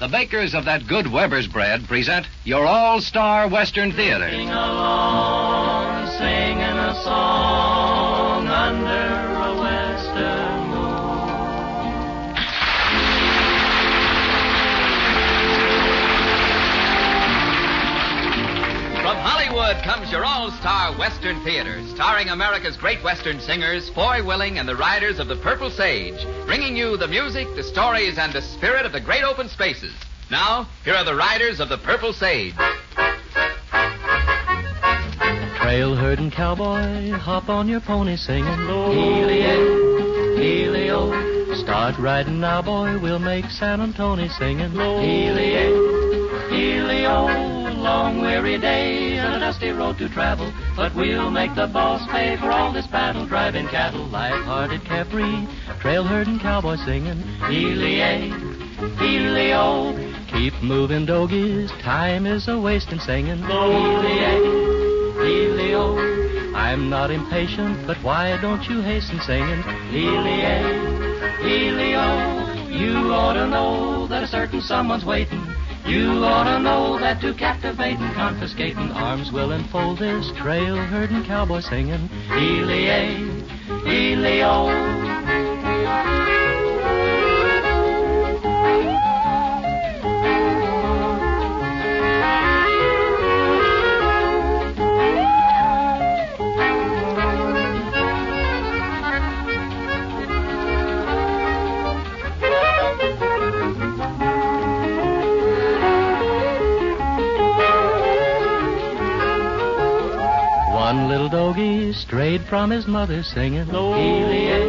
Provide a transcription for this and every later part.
The bakers of that good Weber's bread present your all star Western Theater. Sing along, singing a song comes your all-star Western Theater, starring America's great Western singers, Foy Willing and the Riders of the Purple Sage, bringing you the music, the stories, and the spirit of the great open spaces. Now, here are the Riders of the Purple Sage. Trail herding cowboy, hop on your pony singing. Healy-ay, healy-o. Start riding now, boy, we'll make San Antonio singing. Healy-ay, healy-o. Long weary day and a dusty road to travel, but we'll make the boss pay for all this battle driving cattle. Light-hearted Capri, trail herding cowboy singing. Healy-ay, healy-o. Keep moving, dogies, time is a wasting singing. Healy-ay, Helio. I'm not impatient, but why don't you hasten singing? Helio, Helio. You ought to know that a certain someone's waiting. You ought to know that to captivate and confiscating arms will enfold this trail herding cowboy singing. Helio, Helio. Oh. Strayed from his mother singing. Helio,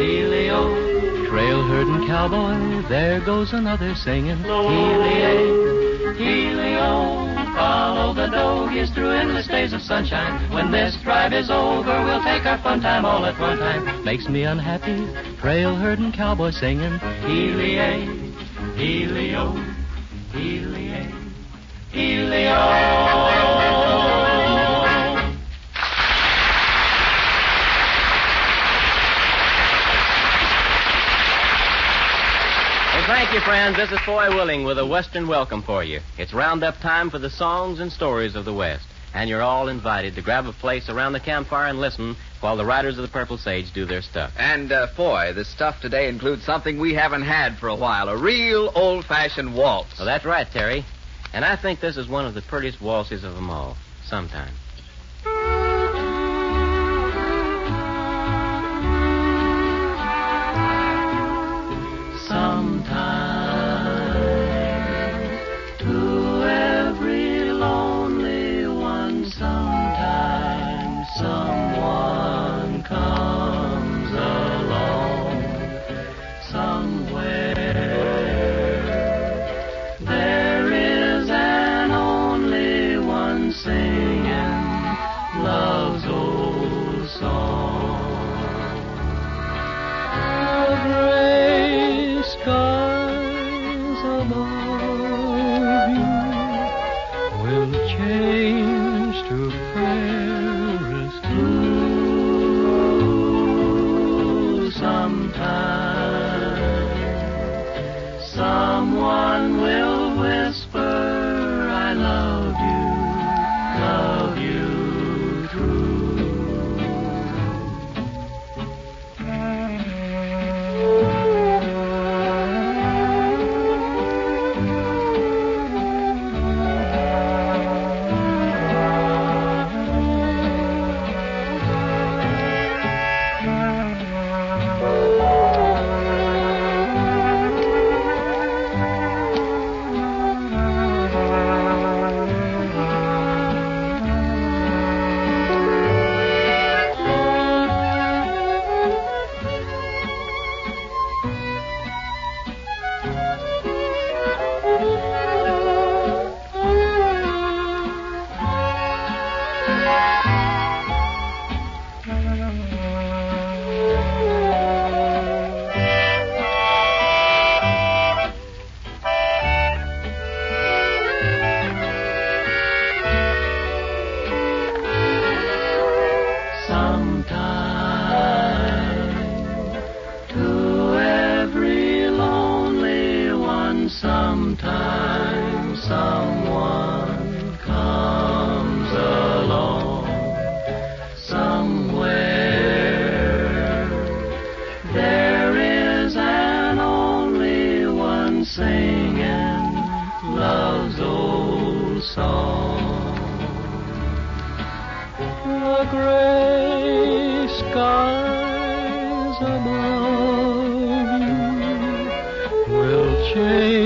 Helio, trail herding cowboy, there goes another singing. Helio, Helio, follow the doggies through endless days of sunshine. When this drive is over, we'll take our fun time all at one time. Makes me unhappy, trail herding cowboy singing. Helio, Helio, Helio, Helio. You, friends. This is Foy Willing with a Western welcome for you. It's roundup time for the songs and stories of the West. And you're all invited to grab a place around the campfire and listen while the Riders of the Purple Sage do their stuff. And, uh, Foy, the stuff today includes something we haven't had for a while a real old-fashioned waltz. Well, that's right, Terry. And I think this is one of the prettiest waltzes of them all. Sometime. Sometime love's old song. The gray skies above you will change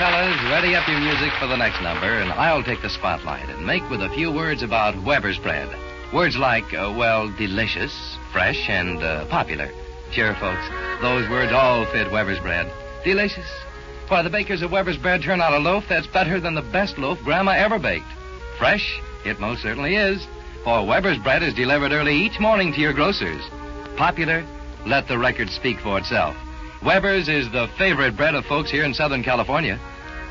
fellas, ready up your music for the next number, and I'll take the spotlight and make with a few words about Weber's bread. Words like, uh, well, delicious, fresh, and uh, popular. Sure, folks, those words all fit Weber's bread. Delicious. Why, the bakers of Weber's bread turn out a loaf that's better than the best loaf Grandma ever baked. Fresh? It most certainly is. For Weber's bread is delivered early each morning to your grocers. Popular? Let the record speak for itself. Weber's is the favorite bread of folks here in Southern California.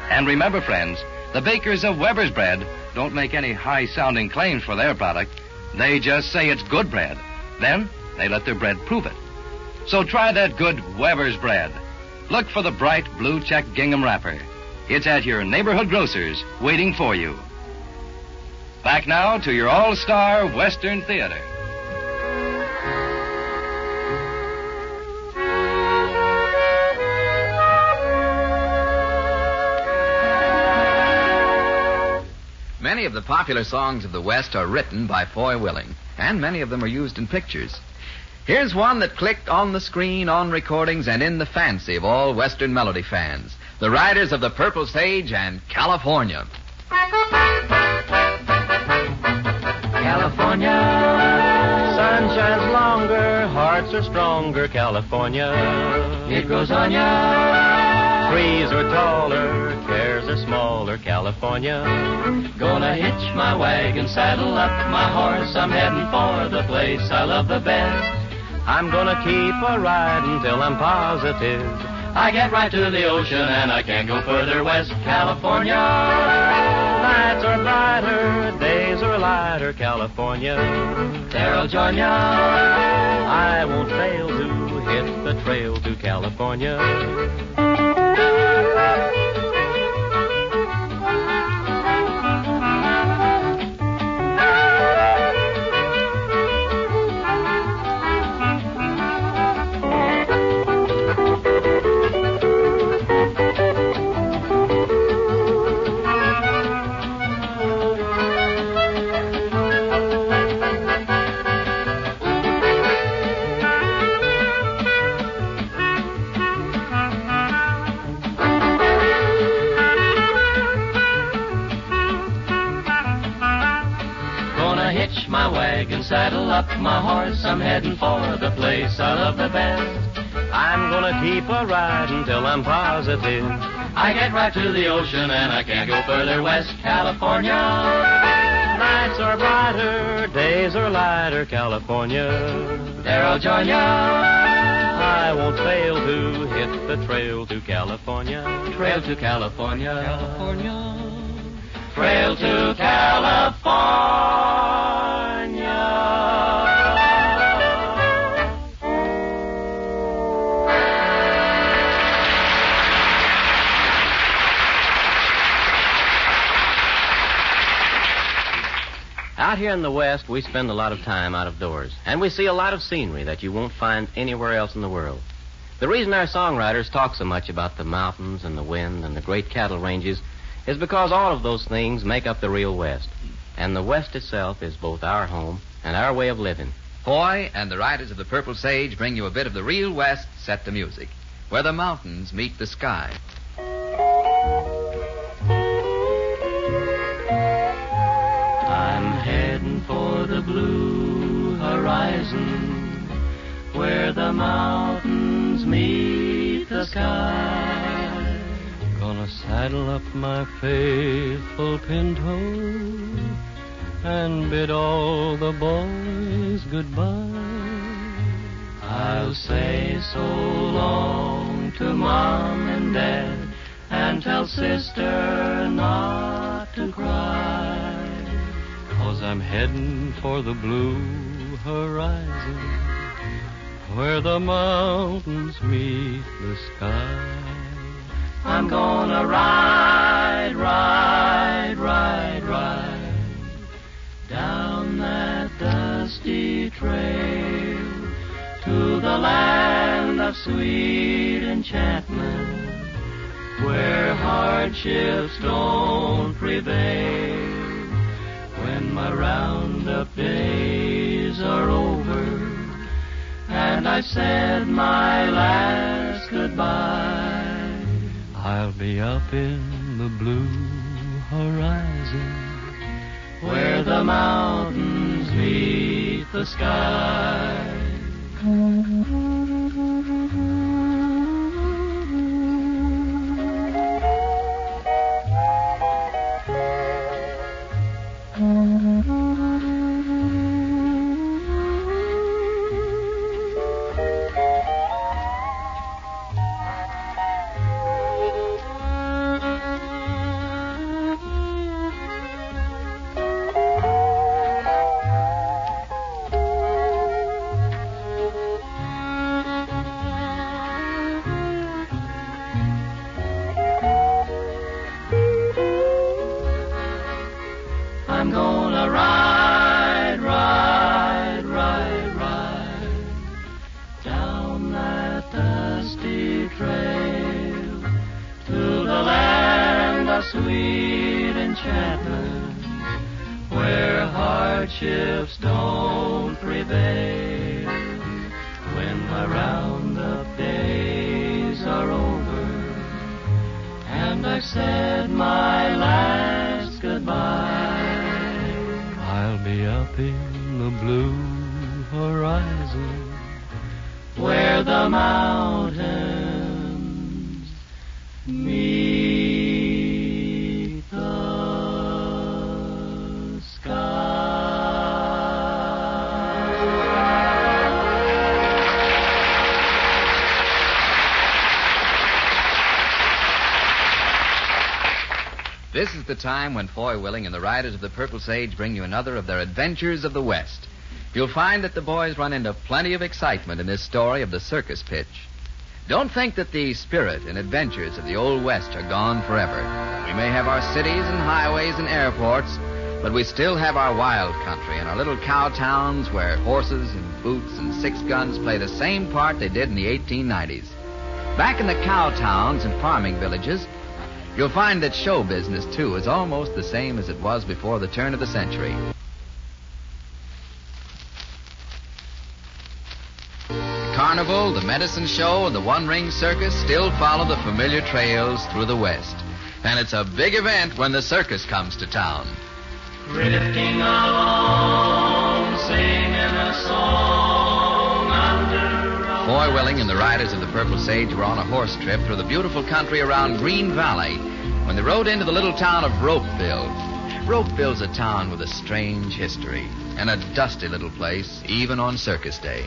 And remember, friends, the bakers of Weber's bread don't make any high sounding claims for their product. They just say it's good bread. Then they let their bread prove it. So try that good Weber's bread. Look for the bright blue check gingham wrapper. It's at your neighborhood grocer's waiting for you. Back now to your all star Western Theater. Many of the popular songs of the West are written by Foy Willing, and many of them are used in pictures. Here's one that clicked on the screen, on recordings, and in the fancy of all Western melody fans. The Riders of the Purple Sage and California. California, hearts are stronger. California, it grows on ya. Trees are taller, cares are smaller. California, gonna hitch my wagon, saddle up my horse. I'm heading for the place I love the best. I'm gonna keep a riding till I'm positive. I get right to the ocean and I can't go further west. California, nights are brighter, days are lighter. California, I'll join. I won't fail to hit the trail to California. To the ocean and I can't go further west. California. Nights are brighter, days are lighter. California. There I'll join ya. I won't fail to hit the trail to California. Trail to California. California. Trail to California. Out here in the West, we spend a lot of time out of doors, and we see a lot of scenery that you won't find anywhere else in the world. The reason our songwriters talk so much about the mountains and the wind and the great cattle ranges is because all of those things make up the real West. And the West itself is both our home and our way of living. Foy and the Riders of the Purple Sage bring you a bit of the real West set to music, where the mountains meet the sky. Heading for the blue horizon where the mountains meet the sky. Gonna saddle up my faithful pinto and bid all the boys goodbye. I'll say so long to mom and dad and tell sister not to cry. Cause I'm heading for the blue horizon where the mountains meet the sky. I'm gonna ride, ride, ride, ride down that dusty trail to the land of sweet enchantment where hardships don't prevail. My roundup days are over and I've said my last goodbye, I'll be up in the blue horizon where the mountains meet the sky. The blue horizon where the mountains meet This is the time when Foy Willing and the Riders of the Purple Sage bring you another of their adventures of the West. You'll find that the boys run into plenty of excitement in this story of the circus pitch. Don't think that the spirit and adventures of the Old West are gone forever. We may have our cities and highways and airports, but we still have our wild country and our little cow towns where horses and boots and six guns play the same part they did in the 1890s. Back in the cow towns and farming villages, you'll find that show business, too, is almost the same as it was before the turn of the century. The carnival, the medicine show, and the one ring circus still follow the familiar trails through the West. And it's a big event when the circus comes to town. Drifting along, Foy Willing and the riders of the Purple Sage were on a horse trip through the beautiful country around Green Valley when they rode into the little town of Ropeville. Ropeville's a town with a strange history and a dusty little place, even on circus day.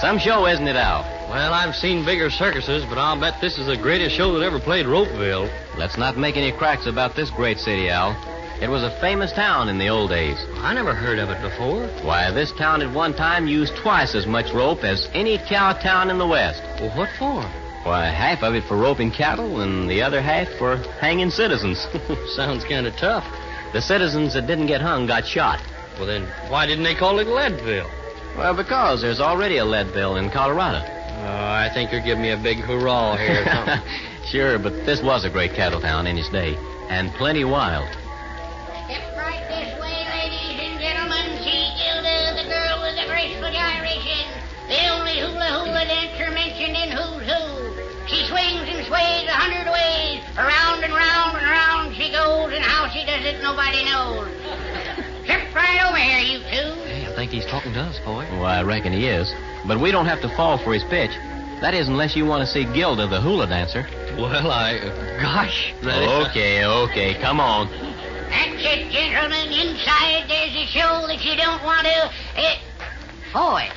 Some show, isn't it, Al? Well, I've seen bigger circuses, but I'll bet this is the greatest show that ever played Ropeville. Let's not make any cracks about this great city, Al. It was a famous town in the old days. I never heard of it before. Why, this town at one time used twice as much rope as any cow town in the West. Well, what for? Why, half of it for roping cattle and the other half for hanging citizens. Sounds kind of tough. the citizens that didn't get hung got shot. Well, then why didn't they call it Leadville? Well, because there's already a Leadville in Colorado. Oh, I think you're giving me a big hurrah here. Sure, but this was a great cattle town in its day, and plenty wild. With the graceful gyrations. The only hula hula dancer mentioned in Who's Who. She swings and sways a hundred ways. Around and round and round she goes, and how she does it nobody knows. Step right over here, you two. hey, I think he's talking to us, boy. Well, I reckon he is. But we don't have to fall for his pitch. That is, unless you want to see Gilda, the hula dancer. Well, I. Uh, gosh. That is- Okay, okay, come on. That's it, gentlemen. Inside there's a show that you don't want to. Uh, Foy.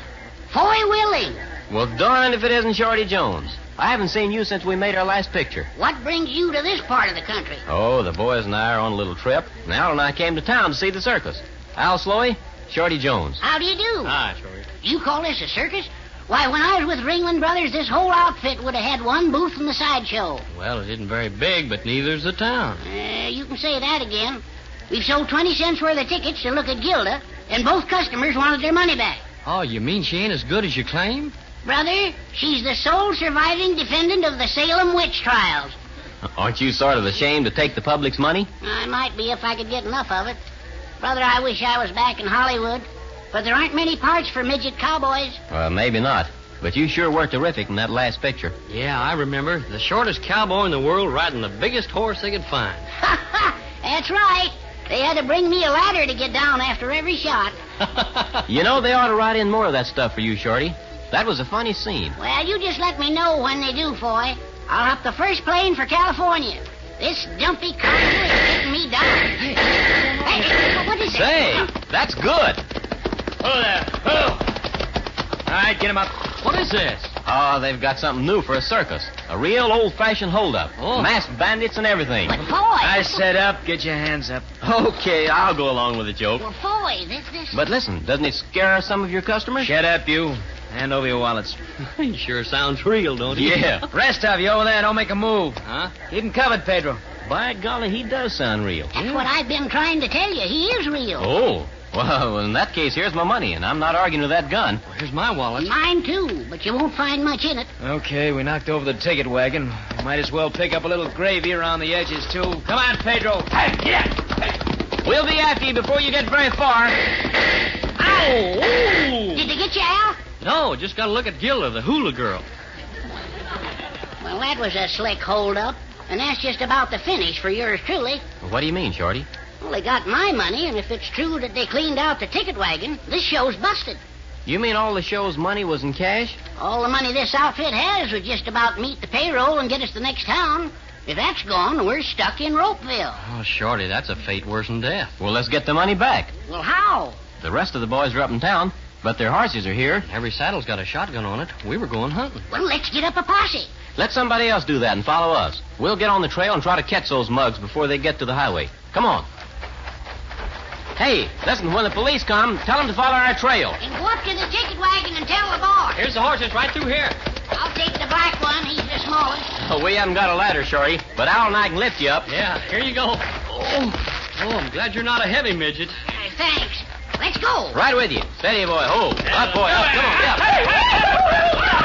Foy Willing. Well, darn if it isn't Shorty Jones. I haven't seen you since we made our last picture. What brings you to this part of the country? Oh, the boys and I are on a little trip. And Al and I came to town to see the circus. Al Sloey, Shorty Jones. How do you do? Hi, Shorty. You call this a circus? Why, when I was with Ringling Brothers, this whole outfit would have had one booth in the sideshow. Well, it isn't very big, but neither's the town. Uh, you can say that again. We've sold 20 cents worth of tickets to look at Gilda, and both customers wanted their money back. Oh, you mean she ain't as good as you claim? Brother, she's the sole surviving defendant of the Salem witch trials. Aren't you sort of ashamed to take the public's money? I might be if I could get enough of it. Brother, I wish I was back in Hollywood, but there aren't many parts for midget cowboys. Well, maybe not. But you sure were terrific in that last picture. Yeah, I remember. The shortest cowboy in the world riding the biggest horse they could find. Ha ha! That's right. They had to bring me a ladder to get down after every shot. You know, they ought to write in more of that stuff for you, Shorty. That was a funny scene. Well, you just let me know when they do, Foy. I'll hop the first plane for California. This dumpy carnival is getting me down. Hey, hey, what is Say, it? that's good. Hello there. Hello. All right, get him up. What is this? Oh, they've got something new for a circus. A real old-fashioned holdup. Oh. Masked bandits and everything. But Foy. said up, get your hands up. Okay, I'll go along with the joke. Well, Foy, this this. But listen, doesn't it scare some of your customers? Shut up, you. Hand over your wallets. He sure sounds real, don't he? Yeah. Rest of you over there, don't make a move. Huh? Keep him covered, Pedro. By golly, he does sound real. That's what I've been trying to tell you. He is real. Oh, well, in that case, here's my money, and I'm not arguing with that gun. Here's my wallet. Mine too, but you won't find much in it. Okay, we knocked over the ticket wagon. Might as well pick up a little gravy around the edges, too. Come on, Pedro. Hey, yeah. We'll be after you before you get very far. Ow! Did they get you, Al? No, just got a look at Gilda, the hula girl. Well, that was a slick hold-up, and that's just about the finish for yours truly. What do you mean, Shorty? Well, they got my money, and if it's true that they cleaned out the ticket wagon, this show's busted. You mean all the show's money was in cash? All the money this outfit has would just about meet the payroll and get us to the next town. If that's gone, we're stuck in Ropeville. Oh, Shorty, that's a fate worse than death. Well, let's get the money back. Well, how? The rest of the boys are up in town, but their horses are here. Every saddle's got a shotgun on it. We were going hunting. Well, let's get up a posse. Let somebody else do that and follow us. We'll get on the trail and try to catch those mugs before they get to the highway. Come on. Hey, listen, when the police come, tell them to follow our trail. And go up to the ticket wagon and tell the boss. Here's the horses right through here. I'll take the black one. He's the smallest. Oh, we haven't got a ladder, Shorty, but Al and I can lift you up. Yeah, here you go. Oh, oh I'm glad you're not a heavy midget. Uh, thanks. Let's go. Right with you. Steady, boy. Ho. Up, boy. Up. Come on. Up.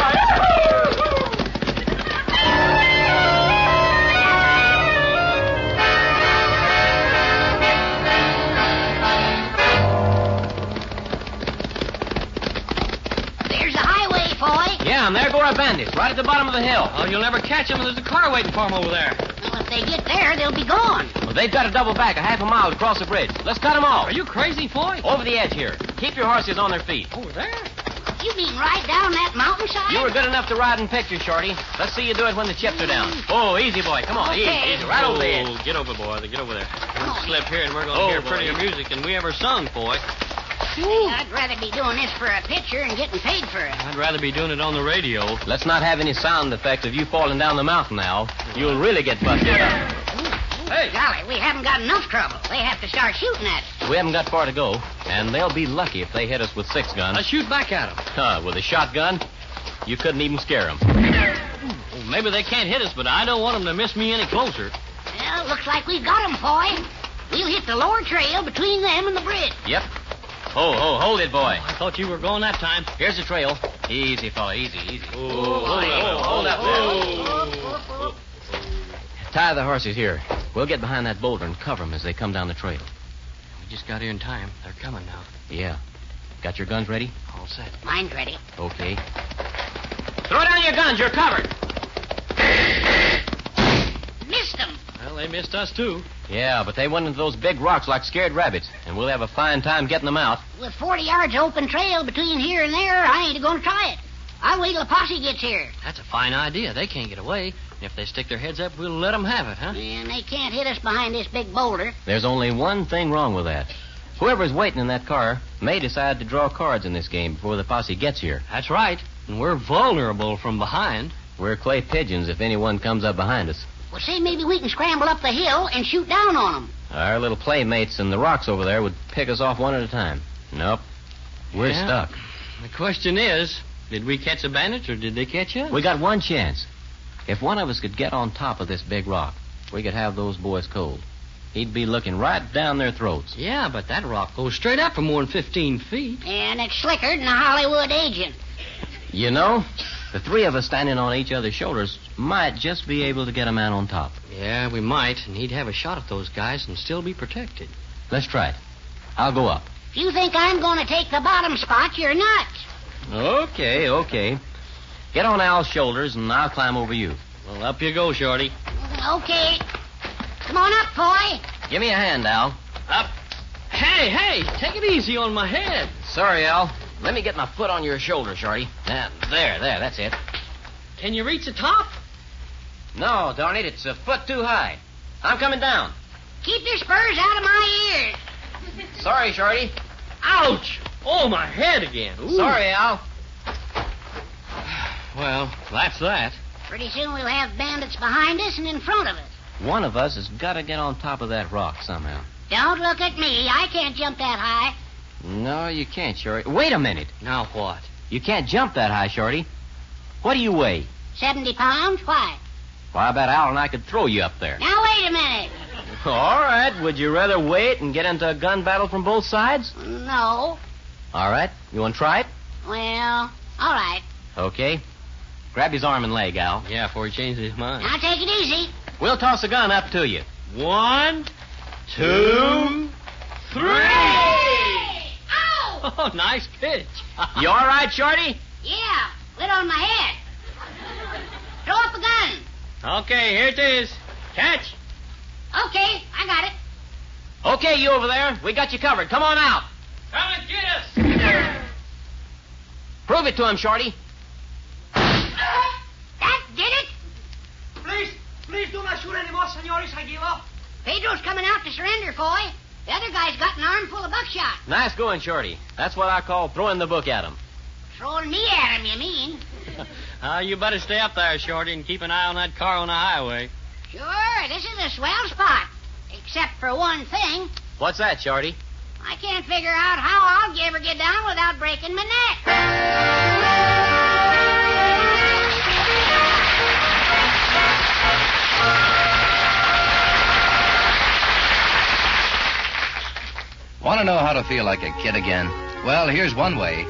Foy. Yeah, there go our bandits, right at the bottom of the hill. Oh, you'll never catch them. There's a car waiting for them over there. Well, if they get there, they'll be gone. Well, they've got to double back a half a mile to cross the bridge. Let's cut them off. Are you crazy, Foy? Over the edge here. Keep your horses on their feet. Over there? You mean right down that mountainside? You were good enough to ride in pictures, Shorty. Let's see you do it when the chips are down. Mm. Oh, easy, boy. Come on, easy, Okay. easy. Right over there. Oh, get over, boy. Get over there. on. We'll slip here, and we're going to Oh, hear boy. prettier music than we ever sung, boy. I'd rather be doing this for a picture and getting paid for it. I'd rather be doing it on the radio. Let's not have any sound effects of you falling down the mountain now. You'll really get busted up. Hey. Golly, we haven't got enough trouble. They have to start shooting at us. We haven't got far to go, and they'll be lucky if they hit us with six guns. Let's shoot back at them. Huh, with a shotgun, you couldn't even scare them. Well, maybe they can't hit us, but I don't want them to miss me any closer. Well, looks like we've got 'em, boy. We'll hit the lower trail between them and the bridge. Yep. Oh, oh, hold it, boy. I thought you were going that time. Here's the trail. Easy, fella, easy, easy. Oh, hold up, hold up there. Tie the horses here. We'll get behind that boulder and cover them as they come down the trail. We just got here in time. They're coming now. Yeah. Got your guns ready? All set. Mine's ready. Okay. Throw down your guns. You're covered. Missed them. Well, they missed us, too. Yeah, but they went into those big rocks like scared rabbits, and we'll have a fine time getting them out. With 40 yards of open trail between here and there, I ain't going to try it. I'll wait till the posse gets here. That's a fine idea. They can't get away. And if they stick their heads up, we'll let 'em have it, huh? And they can't hit us behind this big boulder. There's only one thing wrong with that. Whoever's waiting in that car may decide to draw cards in this game before the posse gets here. That's right. And we're vulnerable from behind. We're clay pigeons if anyone comes up behind us. Well, say maybe we can scramble up the hill and shoot down on them. Our little playmates in the rocks over there would pick us off one at a time. Nope. We're Yeah. stuck. The question is, did we catch the bandits or did they catch us? We got one chance. If one of us could get on top of this big rock, we could have those boys cold. He'd be looking right down their throats. Yeah, but that rock goes straight up for more than 15 feet. And it's slicker than a Hollywood agent. You know, the three of us standing on each other's shoulders might just be able to get a man on top. Yeah, we might, and he'd have a shot at those guys and still be protected. Let's try it. I'll go up. If you think I'm going to take the bottom spot, you're nuts. Okay, okay. Get on Al's shoulders and I'll climb over you. Well, up you go, Shorty. Okay. Come on up, boy. Give me a hand, Al. Up. Hey, hey, take it easy on my head. Sorry, Al. Let me get my foot on your shoulder, Shorty. Now, there, there, that's it. Can you reach the top? No, darn it, it's a foot too high. I'm coming down. Keep your spurs out of my ears. Sorry, Shorty. Ouch! Oh, my head again. Ooh. Sorry, Al. Well, that's that. Pretty soon we'll have bandits behind us and in front of us. One of us has got to get on top of that rock somehow. Don't look at me. I can't jump that high. No, you can't, Shorty. Wait a minute. Now what? You can't jump that high, Shorty. What do you weigh? 70 pounds? Why? Why, I bet Al and I could throw you up there. Now, wait a minute. All right. Would you rather wait and get into a gun battle from both sides? No. All right. You want to try it? Well, all right. Okay. Grab his arm and leg, Al. Yeah, before he changes his mind. Now, take it easy. We'll toss a gun up to you. One, two, three. Ow! Oh, nice pitch. You all right, Shorty? Yeah, lit on my head. Throw up a gun. Okay, here it is. Catch. Okay, I got it. Okay, you over there. We got you covered. Come on out. Come and get us. Prove it to him, Shorty. That did it. Please, please do not shoot anymore, senores. I give up. Pedro's coming out to surrender, Foy. The other guy's got an armful of buckshot. Nice going, Shorty. That's what I call throwing the book at him. Throwing me at him, you mean? Uh, you better stay up there, Shorty, and keep an eye on that car on the highway. Sure, this is a swell spot. Except for one thing. What's that, Shorty? I can't figure out how I'll ever get down without breaking my neck. Want to know how to feel like a kid again? Well, here's one way.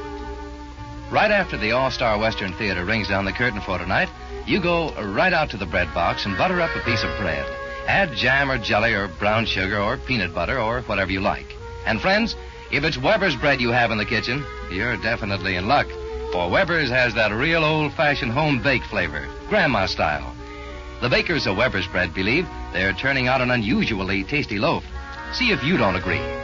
Right after the All Star Western Theater rings down the curtain for tonight, you go right out to the bread box and butter up a piece of bread. Add jam or jelly or brown sugar or peanut butter or whatever you like. And friends, if it's Weber's bread you have in the kitchen, you're definitely in luck. For Weber's has that real old fashioned home baked flavor, grandma style. The bakers of Weber's bread believe they're turning out an unusually tasty loaf. See if you don't agree.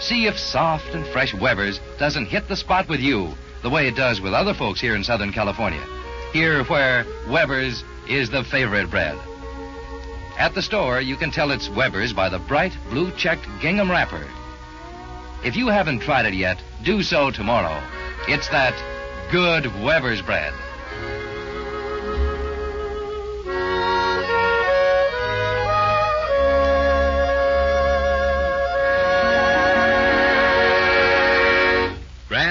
See if soft and fresh Weber's doesn't hit the spot with you the way it does with other folks here in Southern California. Here where Weber's is the favorite bread. At the store, you can tell it's Weber's by the bright blue checked gingham wrapper. If you haven't tried it yet, do so tomorrow. It's that good Weber's bread.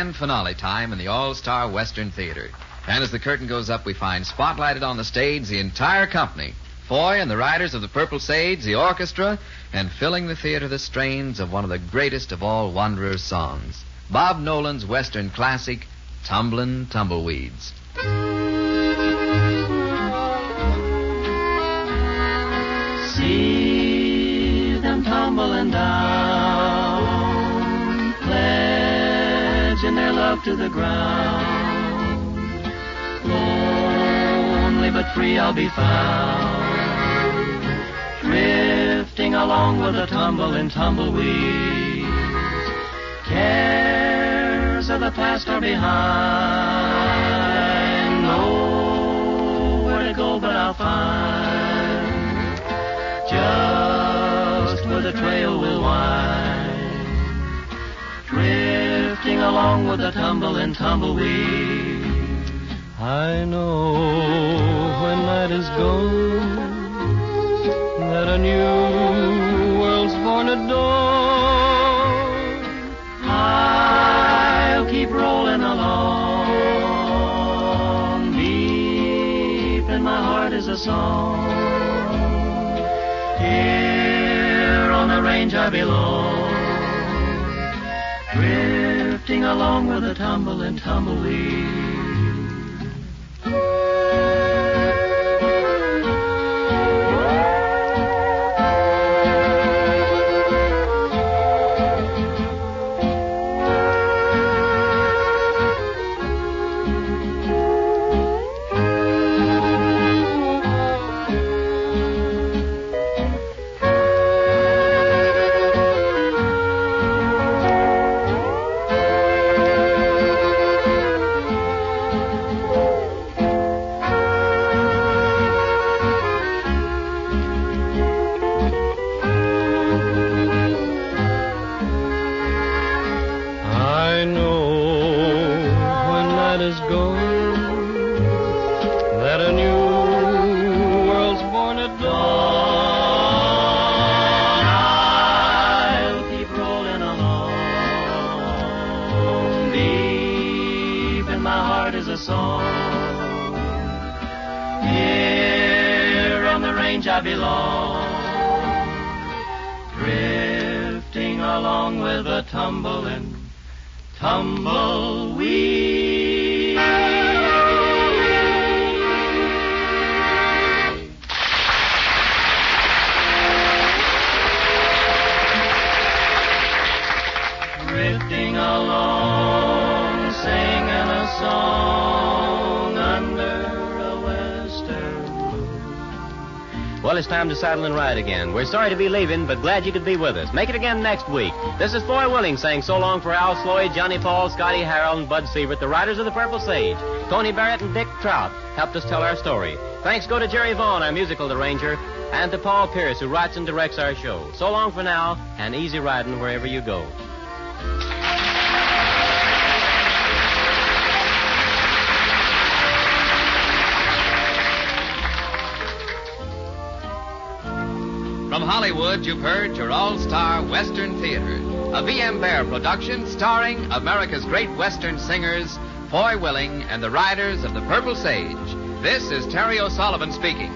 Grand finale time in the All Star Western Theater. And as the curtain goes up, we find spotlighted on the stage the entire company Foy and the Riders of the Purple Sage, the orchestra, and filling the theater the strains of one of the greatest of all Wanderers' songs Bob Nolan's Western classic, Tumblin' Tumbleweeds. See them tumbling down, pledging their love to the ground. Lonely but free I'll be found, drifting along with the tumbling tumbleweeds. Cares of the past are behind. Nowhere to go but I'll find just where the trail will wind, drifting along with the tumble and tumbleweed. I know when night is gone that a new world's born at dawn. I'll keep rolling along. Deep in my heart is a song. Here on the range I belong. Drifting along with the tumble and tumbleweed. Tumbling tumbleweed. Time to saddle and ride again. We're sorry to be leaving, but glad you could be with us. Make it again next week. This is Foy Willing saying so long for Al Sloey, Johnny Paul, Scotty Harrell, and Bud Siebert, the riders of the Purple Sage. Tony Barrett and Dick Trout helped us tell our story. Thanks go to Jerry Vaughn, our musical arranger, and to Paul Pierce, who writes and directs our show. So long for now, and easy riding wherever you go. Hollywood, you've heard your all star Western Theater, a V.M. Bear production starring America's great Western singers, Foy Willing and the Riders of the Purple Sage. This is Terry O'Sullivan speaking.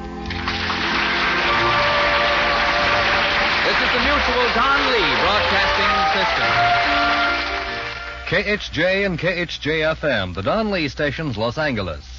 This is the Mutual Don Lee Broadcasting System. KHJ and KHJ FM, the Don Lee stations, Los Angeles.